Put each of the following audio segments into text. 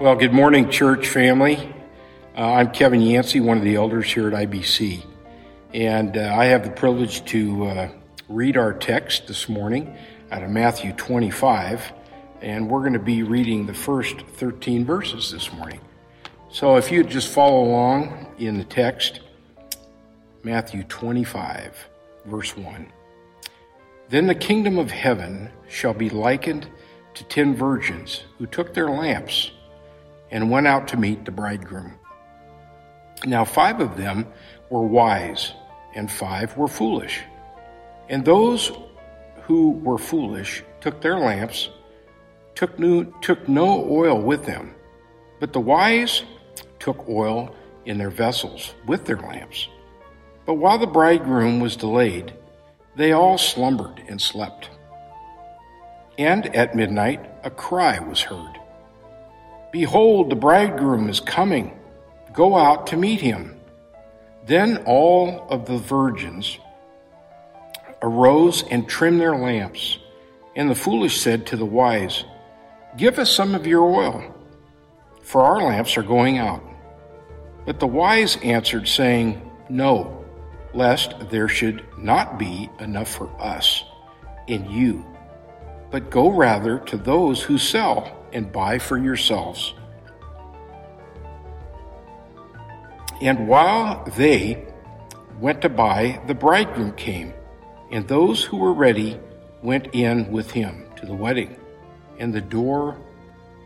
Well, good morning, church family. Uh, I'm Kevin Yancey, one of the elders here at IBC, and uh, I have the privilege to uh, read our text this morning out of Matthew 25, and we're going to be reading the first 13 verses this morning. So if you just follow along in the text, Matthew 25, verse 1. Then the kingdom of heaven shall be likened to ten virgins who took their lamps and went out to meet the bridegroom. Now, five of them were wise, and five were foolish. And those who were foolish took their lamps, took no, took no oil with them, but the wise took oil in their vessels with their lamps. But while the bridegroom was delayed, they all slumbered and slept. And at midnight a cry was heard Behold, the bridegroom is coming. Go out to meet him. Then all of the virgins arose and trimmed their lamps. And the foolish said to the wise, Give us some of your oil, for our lamps are going out. But the wise answered, saying, No, lest there should not be enough for us and you, but go rather to those who sell and buy for yourselves. And while they went to buy, the bridegroom came, and those who were ready went in with him to the wedding, and the door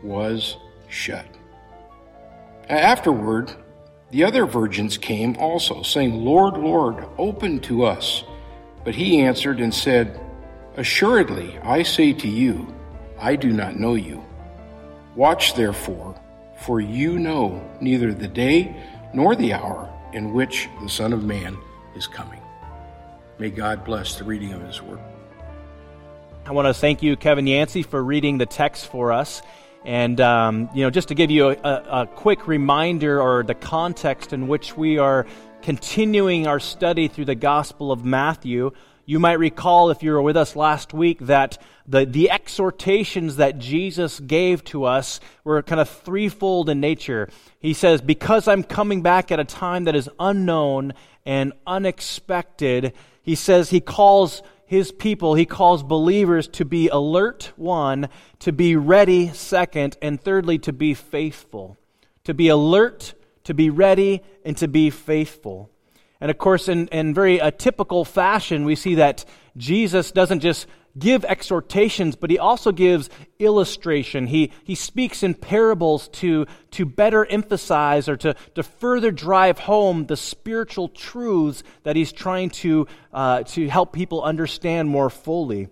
was shut. Afterward, the other virgins came also, saying, Lord, Lord, open to us. But he answered and said, Assuredly, I say to you, I do not know you. Watch therefore, for you know neither the day nor the hour in which the Son of Man is coming. May God bless the reading of his word. I want to thank you, Kevin Yancey, for reading the text for us. And, um, you know, just to give you a, a, quick reminder or the context in which we are continuing our study through the Gospel of Matthew, you might recall, if you were with us last week, that the, the exhortations that Jesus gave to us were kind of threefold in nature. He says, Because I'm coming back at a time that is unknown and unexpected, he says he calls his people, he calls believers to be alert, one, to be ready, second, and thirdly, to be faithful. To be alert, to be ready, and to be faithful. And of course, in, in very a typical fashion, we see that Jesus doesn't just give exhortations, but he also gives illustration. He, he speaks in parables to, to better emphasize or to, to further drive home the spiritual truths that he's trying to, uh, to help people understand more fully.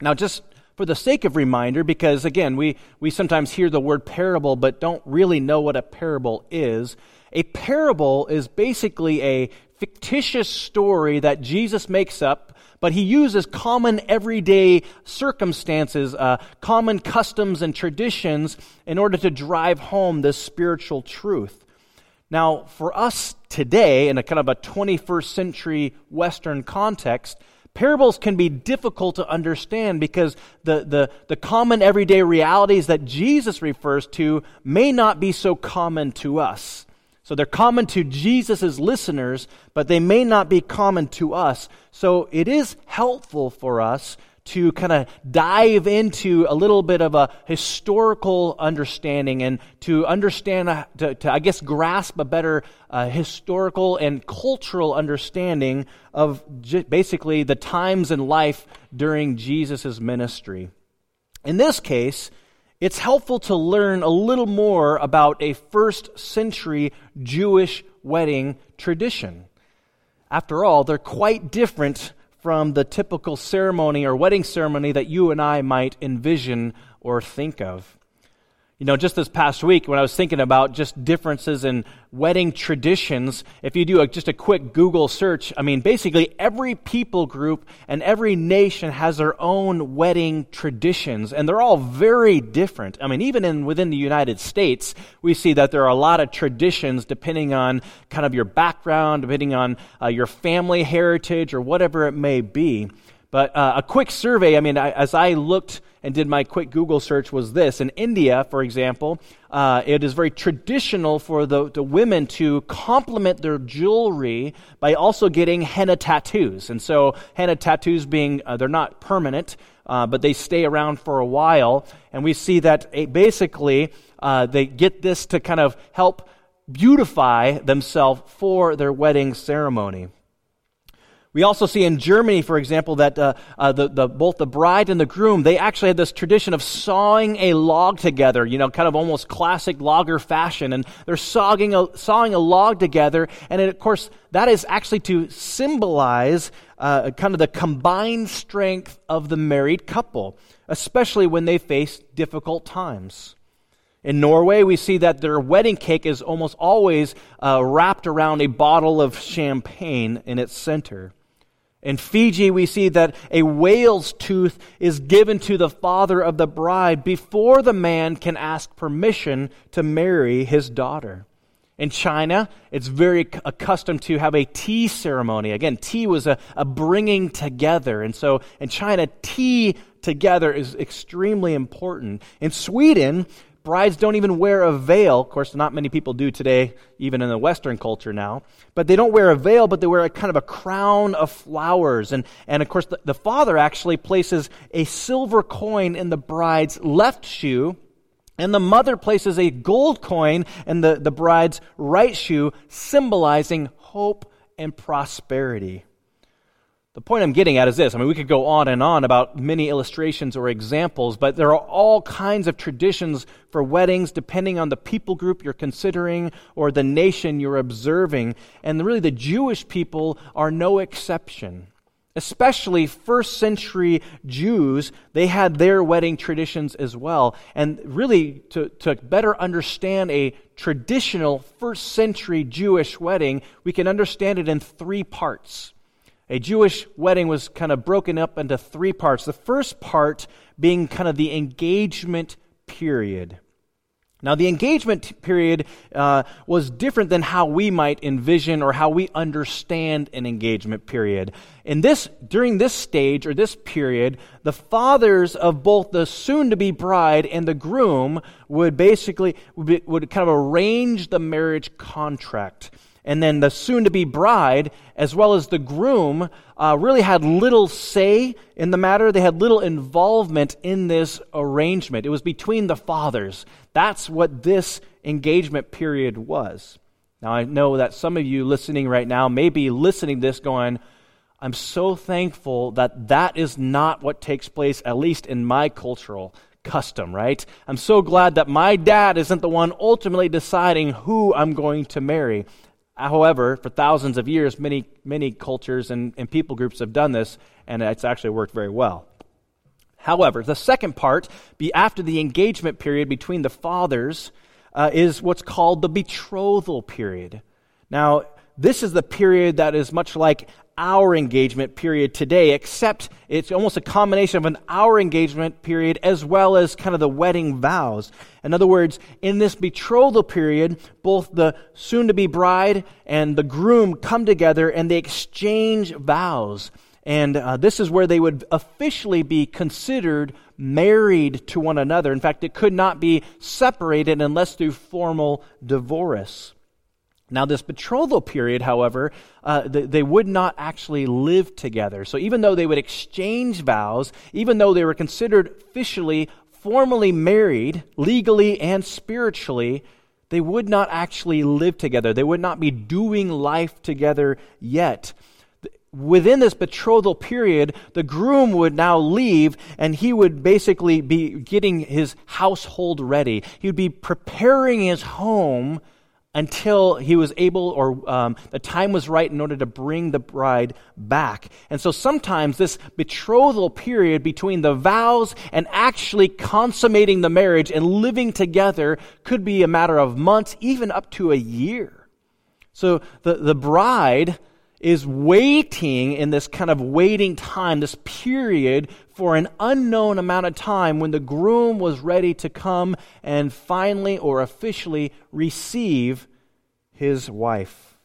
Now, just for the sake of reminder, because again, we, we sometimes hear the word parable but don't really know what a parable is. A parable is basically a fictitious story that Jesus makes up, but he uses common everyday circumstances, uh, common customs and traditions in order to drive home this spiritual truth. Now, for us today, in a kind of a 21st century Western context, parables can be difficult to understand because the, the, the common everyday realities that Jesus refers to may not be so common to us. So they're common to Jesus' listeners, but they may not be common to us. So it is helpful for us to kind of dive into a little bit of a historical understanding and to understand, uh, to, to I guess, grasp a better uh, historical and cultural understanding of j- basically the times in life during Jesus' ministry. In this case, it's helpful to learn a little more about a first century Jewish wedding tradition. After all, they're quite different from the typical ceremony or wedding ceremony that you and I might envision or think of. You know, just this past week, when I was thinking about just differences in wedding traditions, if you do a, just a quick Google search, I mean, basically every people group and every nation has their own wedding traditions, and they're all very different. I mean, even in, within the United States, we see that there are a lot of traditions depending on kind of your background, depending on uh, your family heritage, or whatever it may be. But uh, a quick survey, I mean, I, as I looked and did my quick Google search, was this. In India, for example, uh, it is very traditional for the, the women to complement their jewelry by also getting henna tattoos. And so, henna tattoos being, uh, they're not permanent, uh, but they stay around for a while. And we see that eh, basically uh, they get this to kind of help beautify themselves for their wedding ceremony. We also see in Germany, for example, that uh, uh, the, the, both the bride and the groom, they actually had this tradition of sawing a log together, you know, kind of almost classic logger fashion. And they're sawing a, sawing a log together. And it, of course, that is actually to symbolize uh, kind of the combined strength of the married couple, especially when they face difficult times. In Norway, we see that their wedding cake is almost always uh, wrapped around a bottle of champagne in its center. In Fiji, we see that a whale's tooth is given to the father of the bride before the man can ask permission to marry his daughter. In China, it's very accustomed to have a tea ceremony. Again, tea was a, a bringing together. And so in China, tea together is extremely important. In Sweden, brides don't even wear a veil. Of course, not many people do today, even in the Western culture now. But they don't wear a veil, but they wear a kind of a crown of flowers. And, and of course, the, the father actually places a silver coin in the bride's left shoe. And the mother places a gold coin in the, the bride's right shoe, symbolizing hope and prosperity. The point I'm getting at is this. I mean, we could go on and on about many illustrations or examples, but there are all kinds of traditions for weddings depending on the people group you're considering or the nation you're observing. And really, the Jewish people are no exception. Especially first century Jews, they had their wedding traditions as well. And really, to, to better understand a traditional first century Jewish wedding, we can understand it in three parts. A Jewish wedding was kind of broken up into three parts. The first part being kind of the engagement period. Now, the engagement period uh, was different than how we might envision or how we understand an engagement period. In this, during this stage or this period, the fathers of both the soon-to-be bride and the groom would basically would, be, would kind of arrange the marriage contract and then the soon to be bride, as well as the groom, uh, really had little say in the matter. They had little involvement in this arrangement. It was between the fathers. That's what this engagement period was. Now, I know that some of you listening right now may be listening this going, I'm so thankful that that is not what takes place, at least in my cultural custom, right? I'm so glad that my dad isn't the one ultimately deciding who I'm going to marry. However, for thousands of years, many, many cultures and, and people groups have done this, and it's actually worked very well. However, the second part, be after the engagement period between the fathers, uh, is what's called the betrothal period. Now, this is the period that is much like our engagement period today, except it's almost a combination of an hour engagement period as well as kind of the wedding vows. In other words, in this betrothal period, both the soon to be bride and the groom come together and they exchange vows. And uh, this is where they would officially be considered married to one another. In fact, it could not be separated unless through formal divorce. Now, this betrothal period, however, uh, they, they would not actually live together. So, even though they would exchange vows, even though they were considered officially, formally married, legally and spiritually, they would not actually live together. They would not be doing life together yet. Within this betrothal period, the groom would now leave and he would basically be getting his household ready. He would be preparing his home until he was able or um, the time was right in order to bring the bride back. And so sometimes this betrothal period between the vows and actually consummating the marriage and living together could be a matter of months, even up to a year. So the, the bride is waiting in this kind of waiting time, this period for an unknown amount of time when the groom was ready to come and finally or officially receive his wife.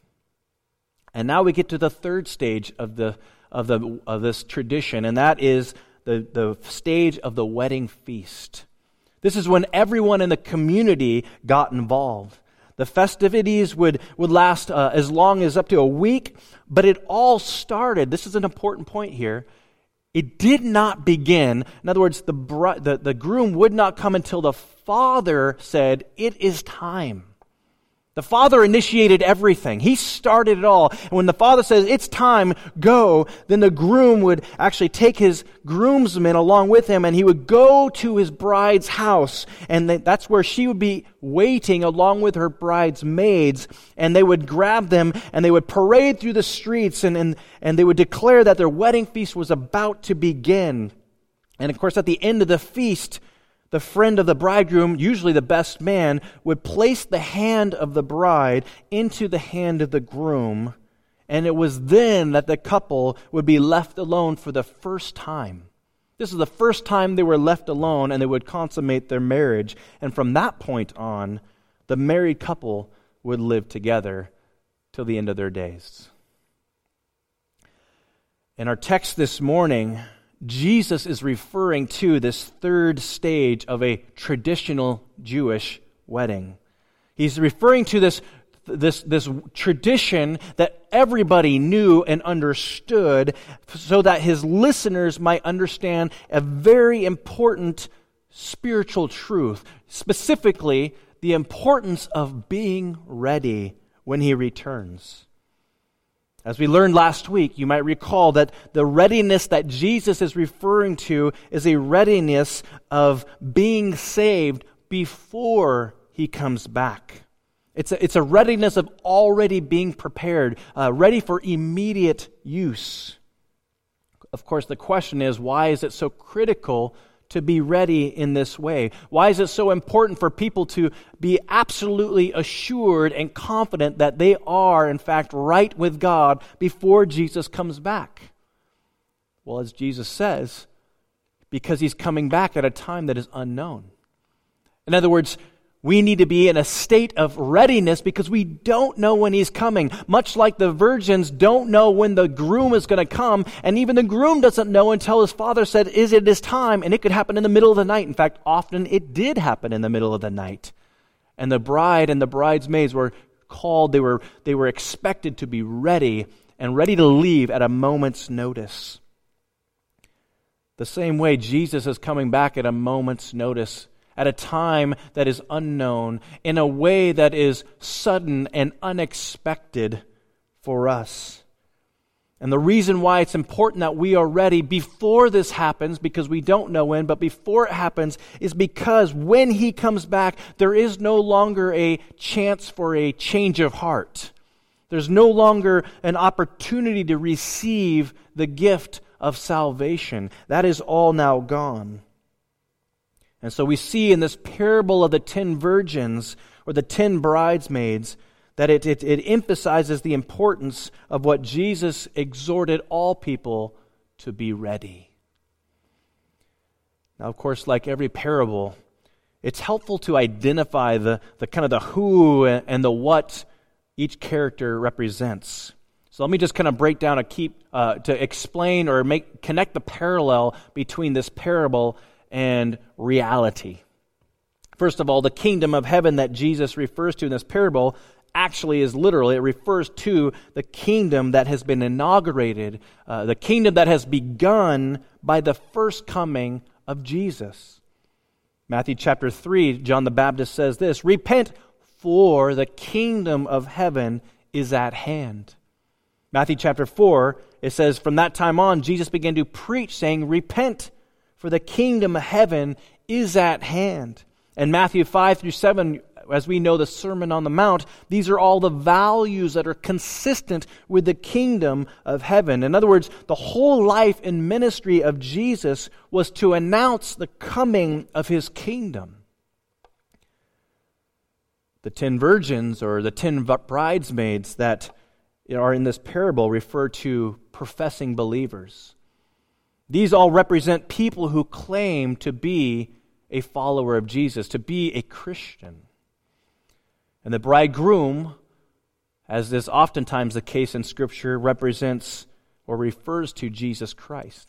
And now we get to the third stage of the, of, the, of this tradition, and that is the, the stage of the wedding feast. This is when everyone in the community got involved. The festivities would, would last uh, as long as up to a week, but it all started, this is an important point here. It did not begin. In other words, the, the, the groom would not come until the father said, It is time. The Father initiated everything. He started it all. And when the Father says, it's time, go, then the groom would actually take his groomsmen along with him and he would go to his bride's house. And that's where she would be waiting along with her bride's maids. And they would grab them and they would parade through the streets and, and, and they would declare that their wedding feast was about to begin. And of course, at the end of the feast, the friend of the bridegroom, usually the best man, would place the hand of the bride into the hand of the groom, and it was then that the couple would be left alone for the first time. This is the first time they were left alone and they would consummate their marriage. And from that point on, the married couple would live together till the end of their days. In our text this morning, Jesus is referring to this third stage of a traditional Jewish wedding. He's referring to this, this, this tradition that everybody knew and understood so that his listeners might understand a very important spiritual truth, specifically the importance of being ready when he returns. As we learned last week, you might recall that the readiness that Jesus is referring to is a readiness of being saved before he comes back. It's a, it's a readiness of already being prepared, uh, ready for immediate use. Of course, the question is why is it so critical to be ready in this way? Why is it so important for people to be absolutely assured and confident that they are, in fact, right with God before Jesus comes back? Well, as Jesus says, because he's coming back at a time that is unknown. In other words, we need to be in a state of readiness because we don't know when he's coming. Much like the virgins don't know when the groom is going to come, and even the groom doesn't know until his father said, Is it his time? And it could happen in the middle of the night. In fact, often it did happen in the middle of the night. And the bride and the bridesmaids were called, they were, they were expected to be ready and ready to leave at a moment's notice. The same way Jesus is coming back at a moment's notice at a time that is unknown, in a way that is sudden and unexpected for us. And the reason why it's important that we are ready before this happens, because we don't know when, but before it happens, is because when He comes back, there is no longer a chance for a change of heart. There's no longer an opportunity to receive the gift of salvation. That is all now gone. And so we see in this parable of the ten virgins or the ten bridesmaids that it, it, it, emphasizes the importance of what Jesus exhorted all people to be ready. Now, of course, like every parable, it's helpful to identify the, the kind of the who and the what each character represents. So let me just kind of break down a keep uh, to explain or make connect the parallel between this parable and reality. First of all, the kingdom of heaven that Jesus refers to in this parable actually is literally, It refers to the kingdom that has been inaugurated, uh, the kingdom that has begun by the first coming of Jesus. Matthew chapter 3, John the Baptist says this Repent, for the kingdom of heaven is at hand. Matthew chapter 4, it says, From that time on, Jesus began to preach, saying, Repent for the kingdom of heaven is at hand. And Matthew 5 through 7, as we know the Sermon on the Mount, these are all the values that are consistent with the kingdom of heaven. In other words, the whole life and ministry of Jesus was to announce the coming of his kingdom. The ten virgins or the ten bridesmaids that are in this parable refer to professing believers. These all represent people who claim to be a follower of Jesus, to be a Christian. And the bridegroom, as is oftentimes the case in Scripture, represents or refers to Jesus Christ.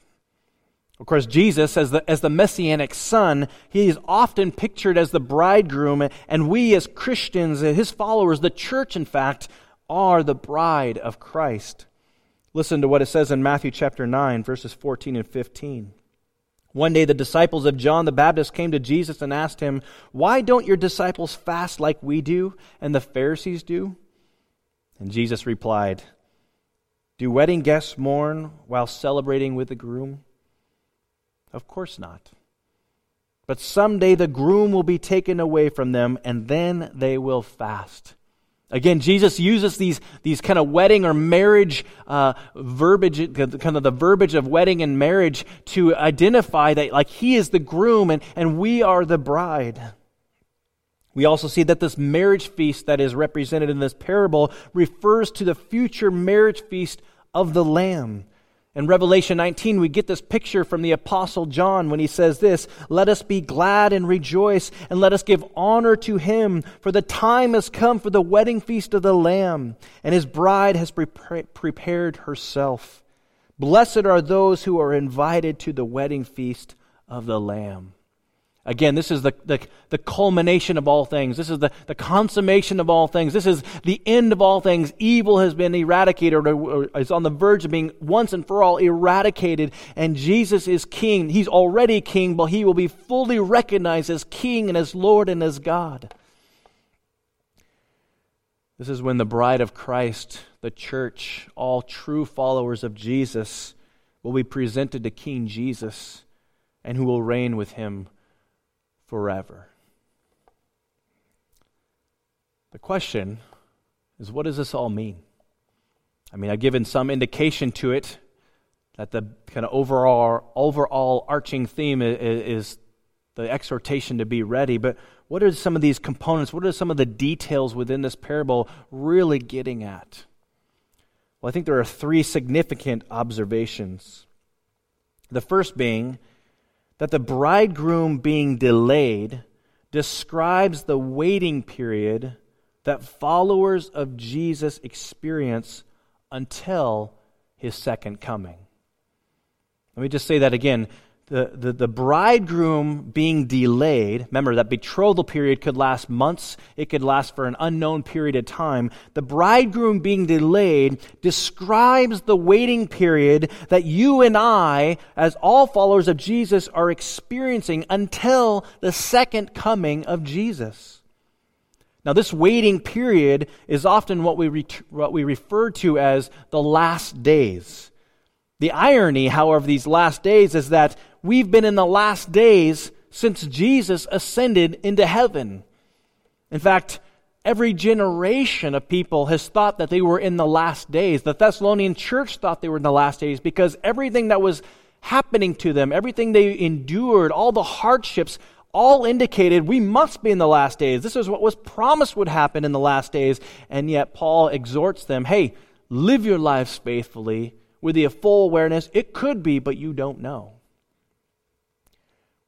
Of course, Jesus, as the, as the Messianic Son, he is often pictured as the bridegroom, and we as Christians, his followers, the church, in fact, are the bride of Christ. Listen to what it says in Matthew chapter 9, verses 14 and 15. One day the disciples of John the Baptist came to Jesus and asked him, Why don't your disciples fast like we do and the Pharisees do? And Jesus replied, Do wedding guests mourn while celebrating with the groom? Of course not. But someday the groom will be taken away from them, and then they will fast. Again, Jesus uses these, these kind of wedding or marriage uh, verbiage, kind of the verbiage of wedding and marriage to identify that like he is the groom and, and we are the bride. We also see that this marriage feast that is represented in this parable refers to the future marriage feast of the Lamb. In Revelation 19, we get this picture from the Apostle John when he says this Let us be glad and rejoice, and let us give honor to him, for the time has come for the wedding feast of the Lamb, and his bride has pre- prepared herself. Blessed are those who are invited to the wedding feast of the Lamb. Again, this is the, the, the, culmination of all things. This is the, the consummation of all things. This is the end of all things. Evil has been eradicated or is on the verge of being once and for all eradicated. And Jesus is king. He's already king, but he will be fully recognized as king and as Lord and as God. This is when the bride of Christ, the church, all true followers of Jesus, will be presented to King Jesus and who will reign with him forever. The question is what does this all mean? I mean, I've given some indication to it that the kind of overall, overall arching theme is, is the exhortation to be ready, but what are some of these components? What are some of the details within this parable really getting at? Well, I think there are three significant observations. The first being that the bridegroom being delayed describes the waiting period that followers of Jesus experience until his second coming. Let me just say that again the, the, the bridegroom being delayed, remember that betrothal period could last months, it could last for an unknown period of time. The bridegroom being delayed describes the waiting period that you and I, as all followers of Jesus, are experiencing until the second coming of Jesus. Now, this waiting period is often what we, what we refer to as the last days. The irony, however, these last days is that we've been in the last days since Jesus ascended into heaven. In fact, every generation of people has thought that they were in the last days. The Thessalonian church thought they were in the last days because everything that was happening to them, everything they endured, all the hardships, all indicated we must be in the last days. This is what was promised would happen in the last days. And yet, Paul exhorts them hey, live your lives faithfully with the full awareness it could be, but you don't know.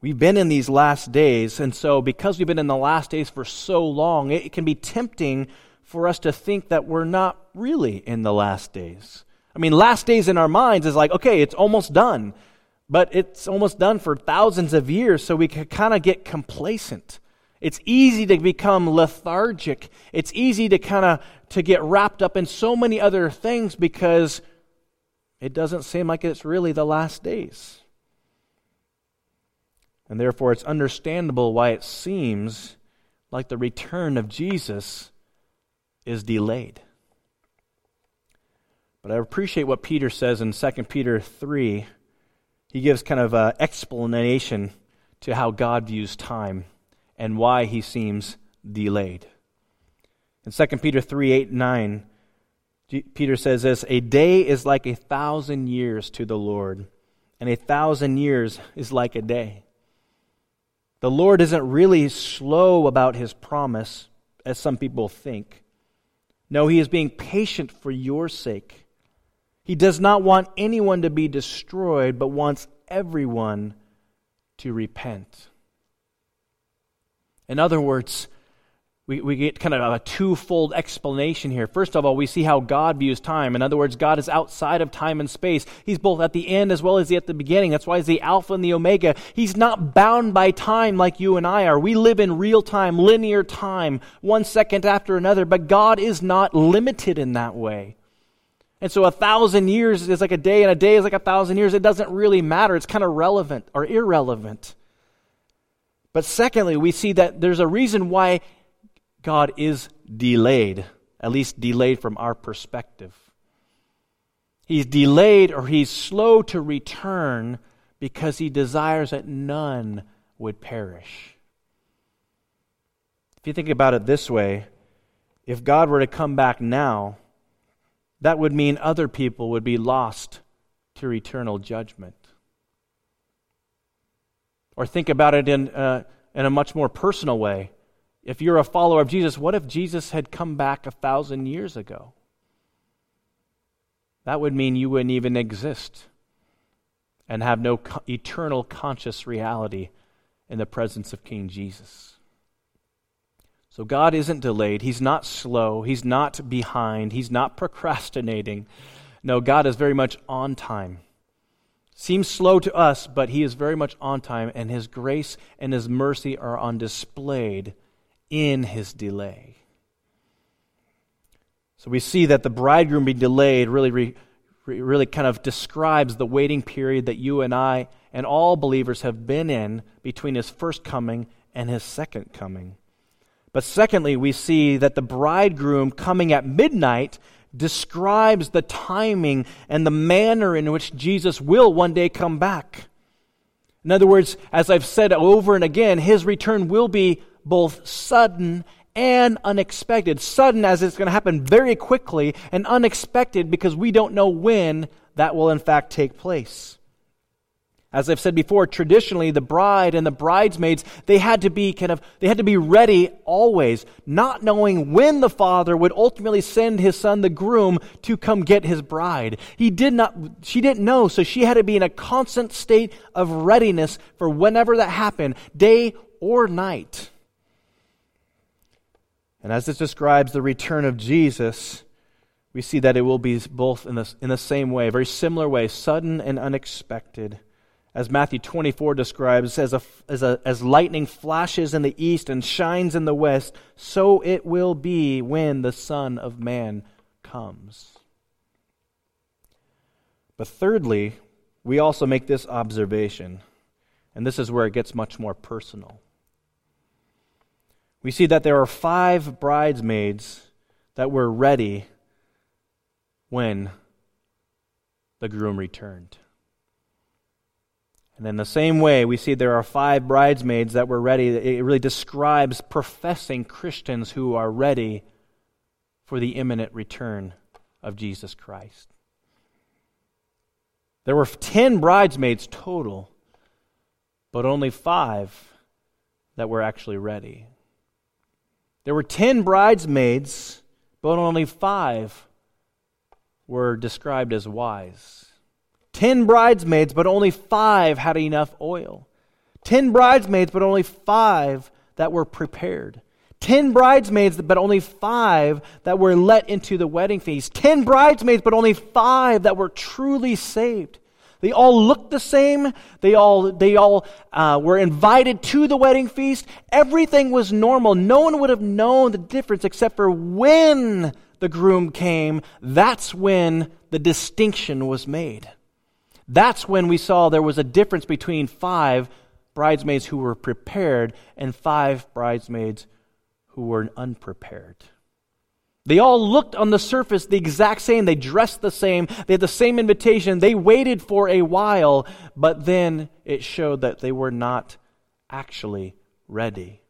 We've been in these last days, and so because we've been in the last days for so long, it can be tempting for us to think that we're not really in the last days. I mean, last days in our minds is like, okay, it's almost done. But it's almost done for thousands of years, so we can kind of get complacent. It's easy to become lethargic. It's easy to kind of to get wrapped up in so many other things because it doesn't seem like it's really the last days. And therefore, it's understandable why it seems like the return of Jesus is delayed. But I appreciate what Peter says in 2 Peter 3. He gives kind of an explanation to how God views time and why he seems delayed. In 2 Peter 3 8 9, Peter says this A day is like a thousand years to the Lord, and a thousand years is like a day. The Lord isn't really slow about his promise, as some people think. No, he is being patient for your sake. He does not want anyone to be destroyed, but wants everyone to repent. In other words, we, we get kind of a twofold explanation here. First of all, we see how God views time. In other words, God is outside of time and space. He's both at the end as well as at the beginning. That's why he's the Alpha and the Omega. He's not bound by time like you and I are. We live in real time, linear time, one second after another, but God is not limited in that way. And so a thousand years is like a day, and a day is like a thousand years. It doesn't really matter. It's kind of relevant or irrelevant. But secondly, we see that there's a reason why God is delayed, at least delayed from our perspective. He's delayed or he's slow to return because he desires that none would perish. If you think about it this way, if God were to come back now, that would mean other people would be lost to eternal judgment. Or think about it in, uh, in a much more personal way. If you're a follower of Jesus, what if Jesus had come back a thousand years ago? That would mean you wouldn't even exist and have no eternal conscious reality in the presence of King Jesus. So God isn't delayed. He's not slow. He's not behind. He's not procrastinating. No, God is very much on time. Seems slow to us, but He is very much on time, and His grace and His mercy are on displayed in his delay. So we see that the bridegroom being delayed really, re, really kind of describes the waiting period that you and I and all believers have been in between his first coming and his second coming. But secondly, we see that the bridegroom coming at midnight describes the timing and the manner in which Jesus will one day come back. In other words, as I've said over and again, his return will be both sudden and unexpected. Sudden, as it's going to happen very quickly, and unexpected because we don't know when that will in fact take place. As I've said before, traditionally the bride and the bridesmaids, they had to be kind of, they had to be ready always, not knowing when the father would ultimately send his son, the groom, to come get his bride. He did not, she didn't know, so she had to be in a constant state of readiness for whenever that happened, day or night. And as this describes the return of Jesus, we see that it will be both in the, in the same way, very similar way, sudden and unexpected. As Matthew 24 describes, as, a, as, a, as lightning flashes in the east and shines in the west, so it will be when the Son of Man comes. But thirdly, we also make this observation, and this is where it gets much more personal we see that there are five bridesmaids that were ready when the groom returned. And in the same way, we see there are five bridesmaids that were ready. It really describes professing Christians who are ready for the imminent return of Jesus Christ. There were 10 bridesmaids total, but only five that were actually ready. There were ten bridesmaids, but only five were described as wise. Ten bridesmaids, but only five had enough oil. Ten bridesmaids, but only five that were prepared. Ten bridesmaids, but only five that were let into the wedding feast. Ten bridesmaids, but only five that were truly saved. They all looked the same. They all, they all uh, were invited to the wedding feast. Everything was normal. No one would have known the difference except for when the groom came. That's when the distinction was made. That's when we saw there was a difference between five bridesmaids who were prepared and five bridesmaids who were unprepared. They all looked on the surface the exact same. They dressed the same. They had the same invitation. They waited for a while, but then it showed that they were not actually ready.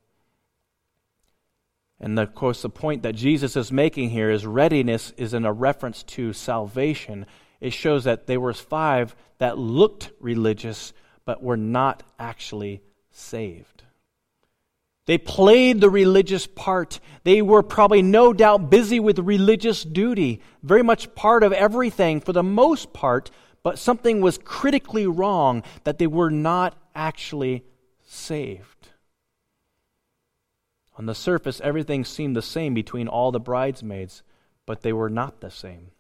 And of course, the point that Jesus is making here is readiness is in a reference to salvation. It shows that there were five that looked religious, but were not actually saved. They played the religious part. They were probably no doubt busy with religious duty, very much part of everything for the most part, but something was critically wrong that they were not actually saved. On the surface, everything seemed the same between all the bridesmaids, but they were not the same.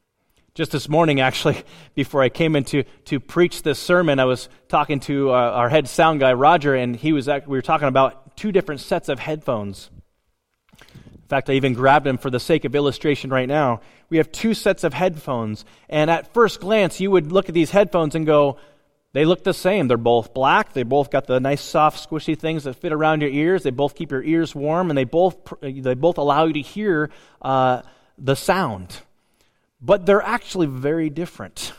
Just this morning, actually, before I came in to, to preach this sermon, I was talking to uh, our head sound guy, Roger, and he was we were talking about two different sets of headphones. In fact, I even grabbed them for the sake of illustration right now. We have two sets of headphones, and at first glance, you would look at these headphones and go, they look the same. They're both black. They both got the nice, soft, squishy things that fit around your ears. They both keep your ears warm, and they both they both allow you to hear uh, the sound. But they're actually very different.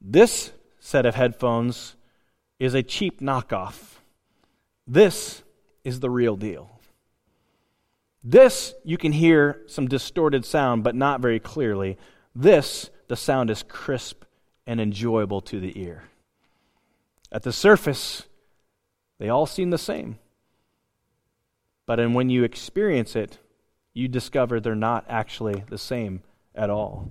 This set of headphones is a cheap knockoff. This is the real deal. This, you can hear some distorted sound, but not very clearly. This, the sound is crisp and enjoyable to the ear. At the surface, they all seem the same. But and when you experience it, you discover they're not actually the same at all.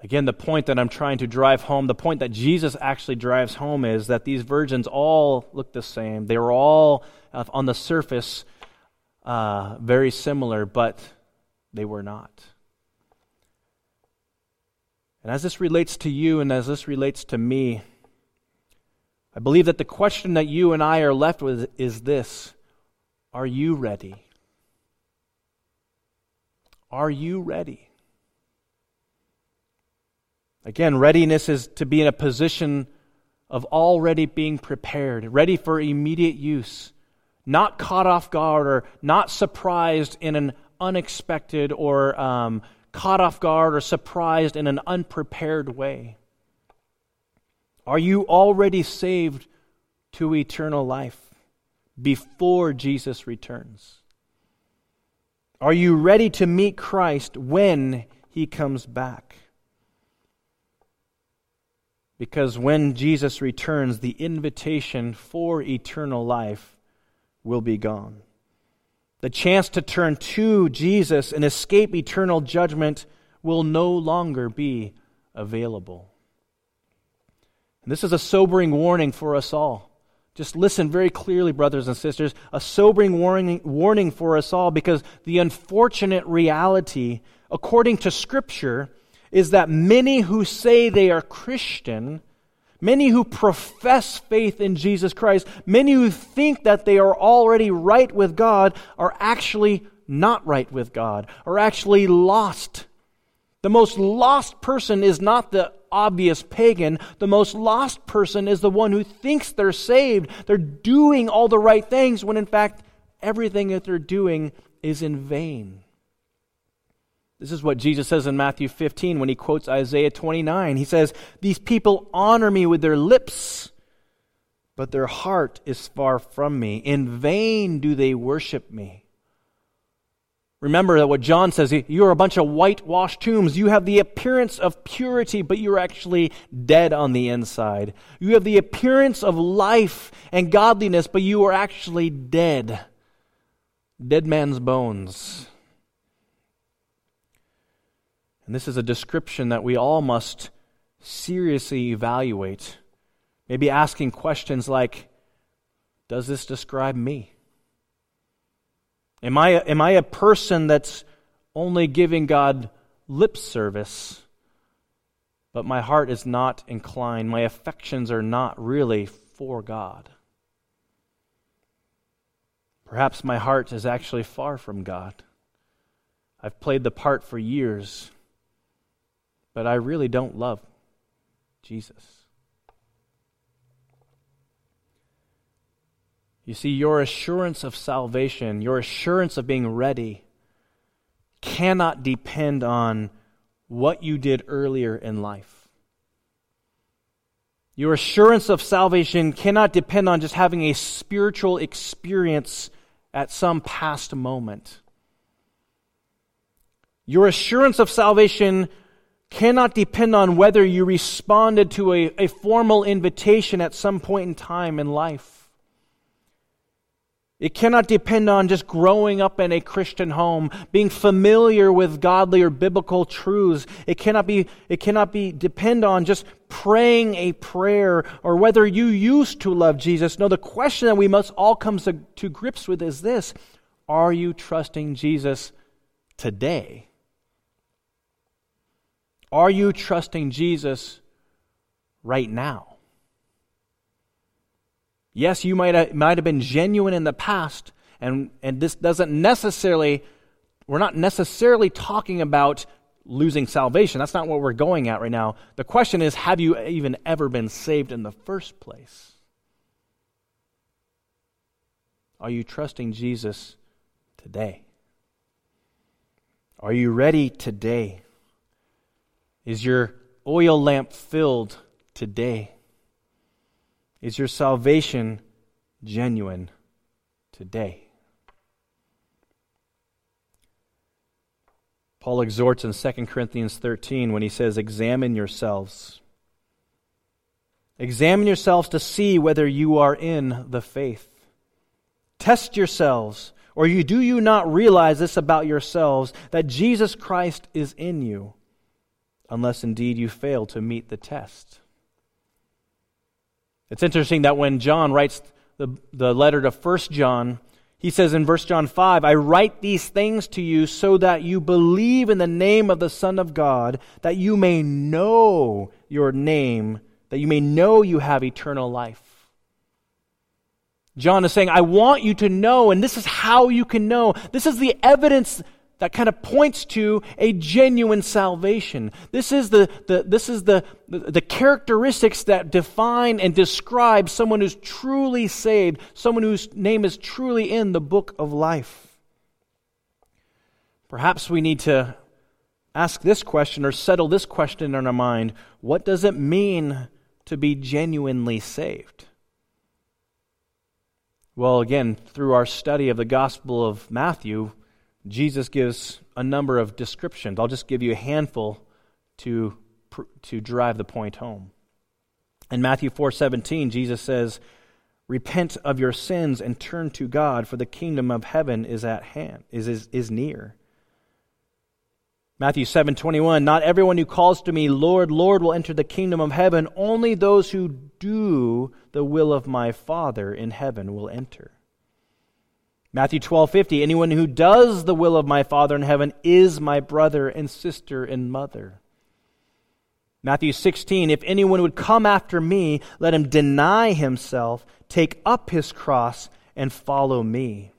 Again, the point that I'm trying to drive home, the point that Jesus actually drives home is that these virgins all look the same. They were all, uh, on the surface, uh, very similar, but they were not. And as this relates to you and as this relates to me, I believe that the question that you and I are left with is this Are you ready? Are you ready? Again, readiness is to be in a position of already being prepared, ready for immediate use, not caught off guard or not surprised in an unexpected or um, caught off guard or surprised in an unprepared way? Are you already saved to eternal life before Jesus returns? Are you ready to meet Christ when he comes back? Because when Jesus returns, the invitation for eternal life will be gone. The chance to turn to Jesus and escape eternal judgment will no longer be available. And this is a sobering warning for us all. Just listen very clearly, brothers and sisters. A sobering warning, warning for us all because the unfortunate reality, according to Scripture, is that many who say they are Christian Many who profess faith in Jesus Christ, many who think that they are already right with God, are actually not right with God, are actually lost. The most lost person is not the obvious pagan. The most lost person is the one who thinks they're saved. They're doing all the right things when in fact everything that they're doing is in vain. This is what Jesus says in Matthew 15 when he quotes Isaiah 29. He says, These people honor me with their lips, but their heart is far from me. In vain do they worship me. Remember that what John says, you are a bunch of whitewashed tombs. You have the appearance of purity, but you're actually dead on the inside. You have the appearance of life and godliness, but you are actually dead. Dead man's bones. And this is a description that we all must seriously evaluate. Maybe asking questions like Does this describe me? Am I, am I a person that's only giving God lip service, but my heart is not inclined? My affections are not really for God. Perhaps my heart is actually far from God. I've played the part for years but I really don't love Jesus. You see, your assurance of salvation, your assurance of being ready, cannot depend on what you did earlier in life. Your assurance of salvation cannot depend on just having a spiritual experience at some past moment. Your assurance of salvation cannot depend on whether you responded to a, a formal invitation at some point in time in life. It cannot depend on just growing up in a Christian home, being familiar with godly or biblical truths. It cannot be, it cannot be depend on just praying a prayer or whether you used to love Jesus. No, the question that we must all come to, to grips with is this. Are you trusting Jesus today? Are you trusting Jesus right now? Yes, you might have, might have been genuine in the past, and, and this doesn't necessarily, we're not necessarily talking about losing salvation. That's not what we're going at right now. The question is have you even ever been saved in the first place? Are you trusting Jesus today? Are you ready today? Is your oil lamp filled today? Is your salvation genuine today? Paul exhorts in 2 Corinthians 13 when he says, Examine yourselves. Examine yourselves to see whether you are in the faith. Test yourselves, or you, do you not realize this about yourselves, that Jesus Christ is in you, unless indeed you fail to meet the test? It's interesting that when John writes the, the letter to 1 John, he says in verse John 5, I write these things to you so that you believe in the name of the Son of God, that you may know your name, that you may know you have eternal life. John is saying, I want you to know, and this is how you can know. This is the evidence that kind of points to a genuine salvation. This is the, the, this is the, the, the, characteristics that define and describe someone who's truly saved, someone whose name is truly in the book of life. Perhaps we need to ask this question or settle this question in our mind what does it mean to be genuinely saved? Well, again, through our study of the Gospel of Matthew, Jesus gives a number of descriptions. I'll just give you a handful to, to drive the point home. In Matthew 4:17, Jesus says, "Repent of your sins and turn to God, for the kingdom of heaven is at hand, is, is, is near." Matthew 7:21, "Not everyone who calls to me, Lord, Lord, will enter the kingdom of heaven; only those who do the will of my Father in heaven will enter." Matthew 12:50 Anyone who does the will of my Father in heaven is my brother and sister and mother. Matthew 16 If anyone would come after me let him deny himself take up his cross and follow me.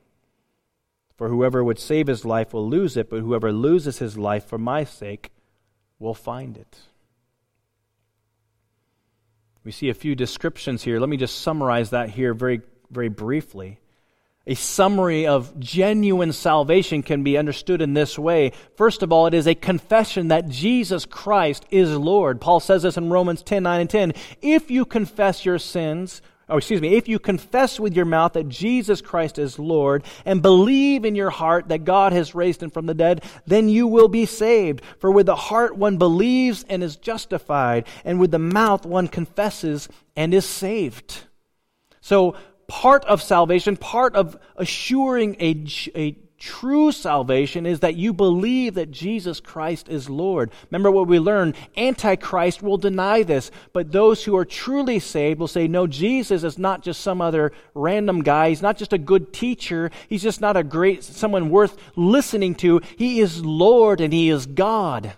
For whoever would save his life will lose it but whoever loses his life for my sake will find it. We see a few descriptions here. Let me just summarize that here very very briefly a summary of genuine salvation can be understood in this way. First of all, it is a confession that Jesus Christ is Lord. Paul says this in Romans 10 9 and 10. If you confess your sins, oh, excuse me, if you confess with your mouth that Jesus Christ is Lord and believe in your heart that God has raised him from the dead, then you will be saved. For with the heart one believes and is justified, and with the mouth one confesses and is saved. So, part of salvation, part of assuring a, a true salvation is that you believe that Jesus Christ is Lord. Remember what we learned? Antichrist will deny this, but those who are truly saved will say, no, Jesus is not just some other random guy. He's not just a good teacher. He's just not a great, someone worth listening to. He is Lord and He is God.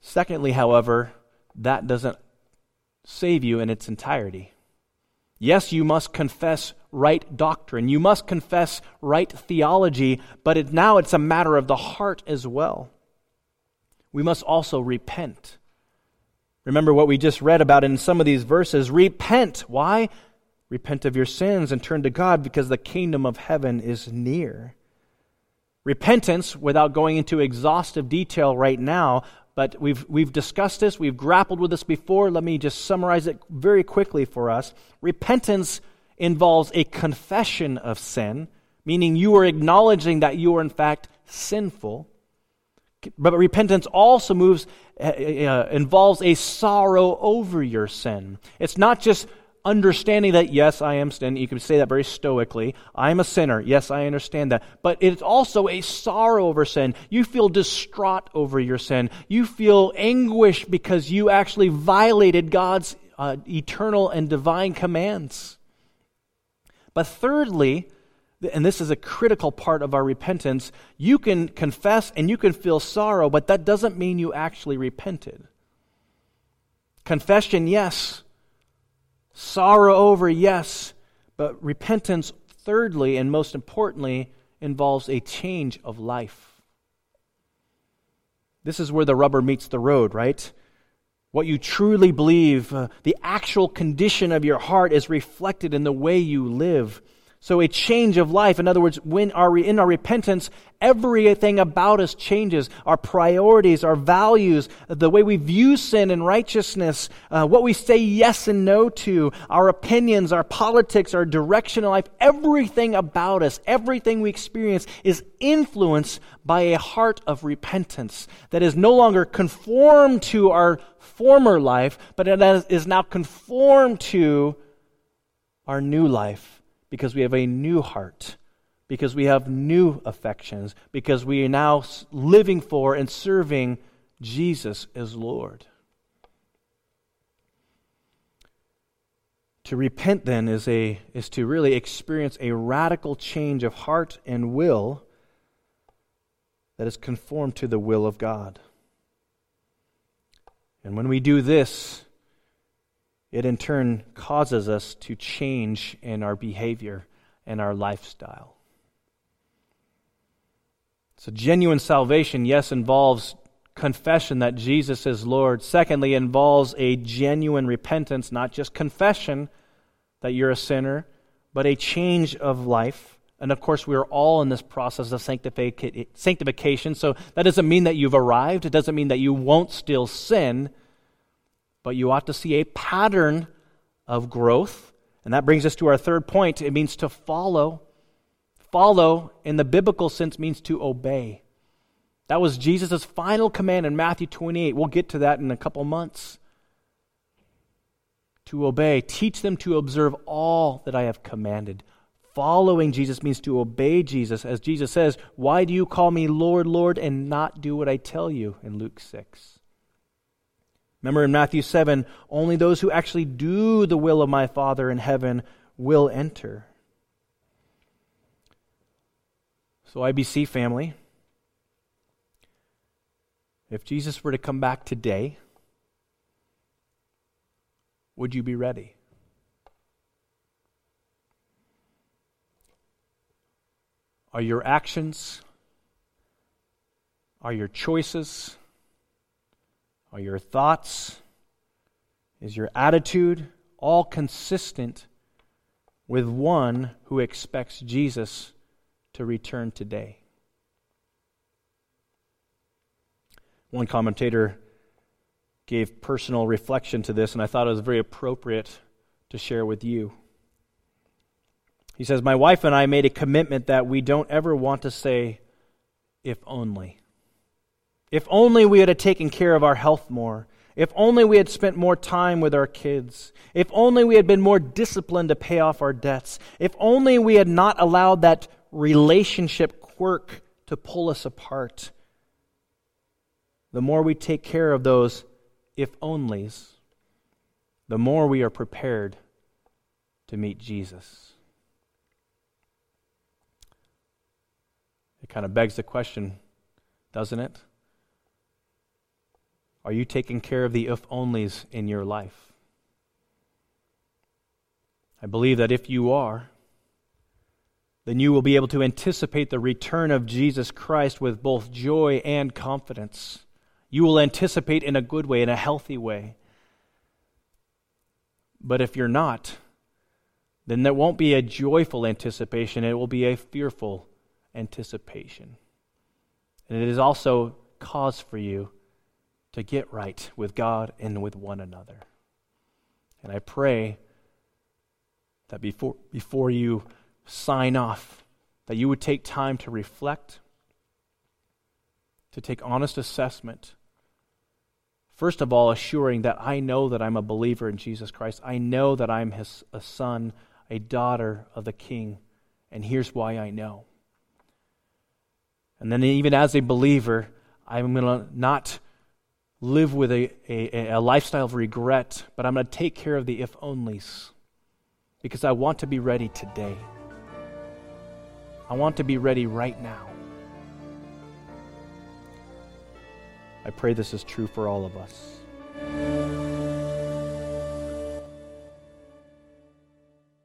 Secondly, however, that doesn't save you in its entirety. Yes, you must confess right doctrine. You must confess right theology, but it, now it's a matter of the heart as well. We must also repent. Remember what we just read about in some of these verses. Repent. Why? Repent of your sins and turn to God because the kingdom of heaven is near. Repentance, without going into exhaustive detail right now, but we've, we've discussed this, we've grappled with this before. Let me just summarize it very quickly for us. Repentance involves a confession of sin, meaning you are acknowledging that you are in fact sinful. But repentance also moves, uh, involves a sorrow over your sin. It's not just understanding that, yes, I am sin. You can say that very stoically. I'm a sinner. Yes, I understand that. But it's also a sorrow over sin. You feel distraught over your sin. You feel anguish because you actually violated God's uh, eternal and divine commands. But thirdly, and this is a critical part of our repentance, you can confess and you can feel sorrow, but that doesn't mean you actually repented. Confession, yes. Sorrow over, yes. But repentance, thirdly, and most importantly, involves a change of life. This is where the rubber meets the road, right? What you truly believe, uh, the actual condition of your heart is reflected in the way you live. So a change of life. In other words, when our, in our repentance, everything about us changes. Our priorities, our values, the way we view sin and righteousness, uh, what we say yes and no to, our opinions, our politics, our direction in life, everything about us, everything we experience is influenced by a heart of repentance that is no longer conformed to our former life, but it is now conformed to our new life because we have a new heart, because we have new affections, because we are now living for and serving Jesus as Lord. To repent then is a is to really experience a radical change of heart and will that is conformed to the will of God. And when we do this, it in turn causes us to change in our behavior and our lifestyle. So, genuine salvation, yes, involves confession that Jesus is Lord. Secondly, involves a genuine repentance, not just confession that you're a sinner, but a change of life. And of course, we are all in this process of sanctification. So that doesn't mean that you've arrived. It doesn't mean that you won't still sin but you ought to see a pattern of growth. And that brings us to our third point. It means to follow. Follow, in the biblical sense, means to obey. That was Jesus' final command in Matthew 28. We'll get to that in a couple months. To obey. Teach them to observe all that I have commanded. Following Jesus means to obey Jesus. As Jesus says, Why do you call me Lord, Lord, and not do what I tell you? in Luke 6. Remember in Matthew 7, only those who actually do the will of my Father in heaven will enter. So, IBC family, if Jesus were to come back today, would you be ready? Are your actions, are your choices, are your thoughts? Is your attitude all consistent with one who expects Jesus to return today? One commentator gave personal reflection to this, and I thought it was very appropriate to share with you. He says, My wife and I made a commitment that we don't ever want to say, if only. If only we had taken care of our health more. If only we had spent more time with our kids. If only we had been more disciplined to pay off our debts. If only we had not allowed that relationship quirk to pull us apart. The more we take care of those if onlys, the more we are prepared to meet Jesus. It kind of begs the question, doesn't it? Are you taking care of the if onlys in your life? I believe that if you are, then you will be able to anticipate the return of Jesus Christ with both joy and confidence. You will anticipate in a good way, in a healthy way. But if you're not, then there won't be a joyful anticipation, it will be a fearful anticipation. And it is also cause for you to get right with God and with one another. And I pray that before, before you sign off, that you would take time to reflect, to take honest assessment First of all, assuring that I know that I'm a believer in Jesus Christ. I know that I'm his, a son, a daughter of the King. And here's why I know. And then, even as a believer, I'm going to not live with a, a, a, lifestyle of regret, but I'm going to take care of the if onlys because I want to be ready today. I want to be ready right now. I pray this is true for all of us.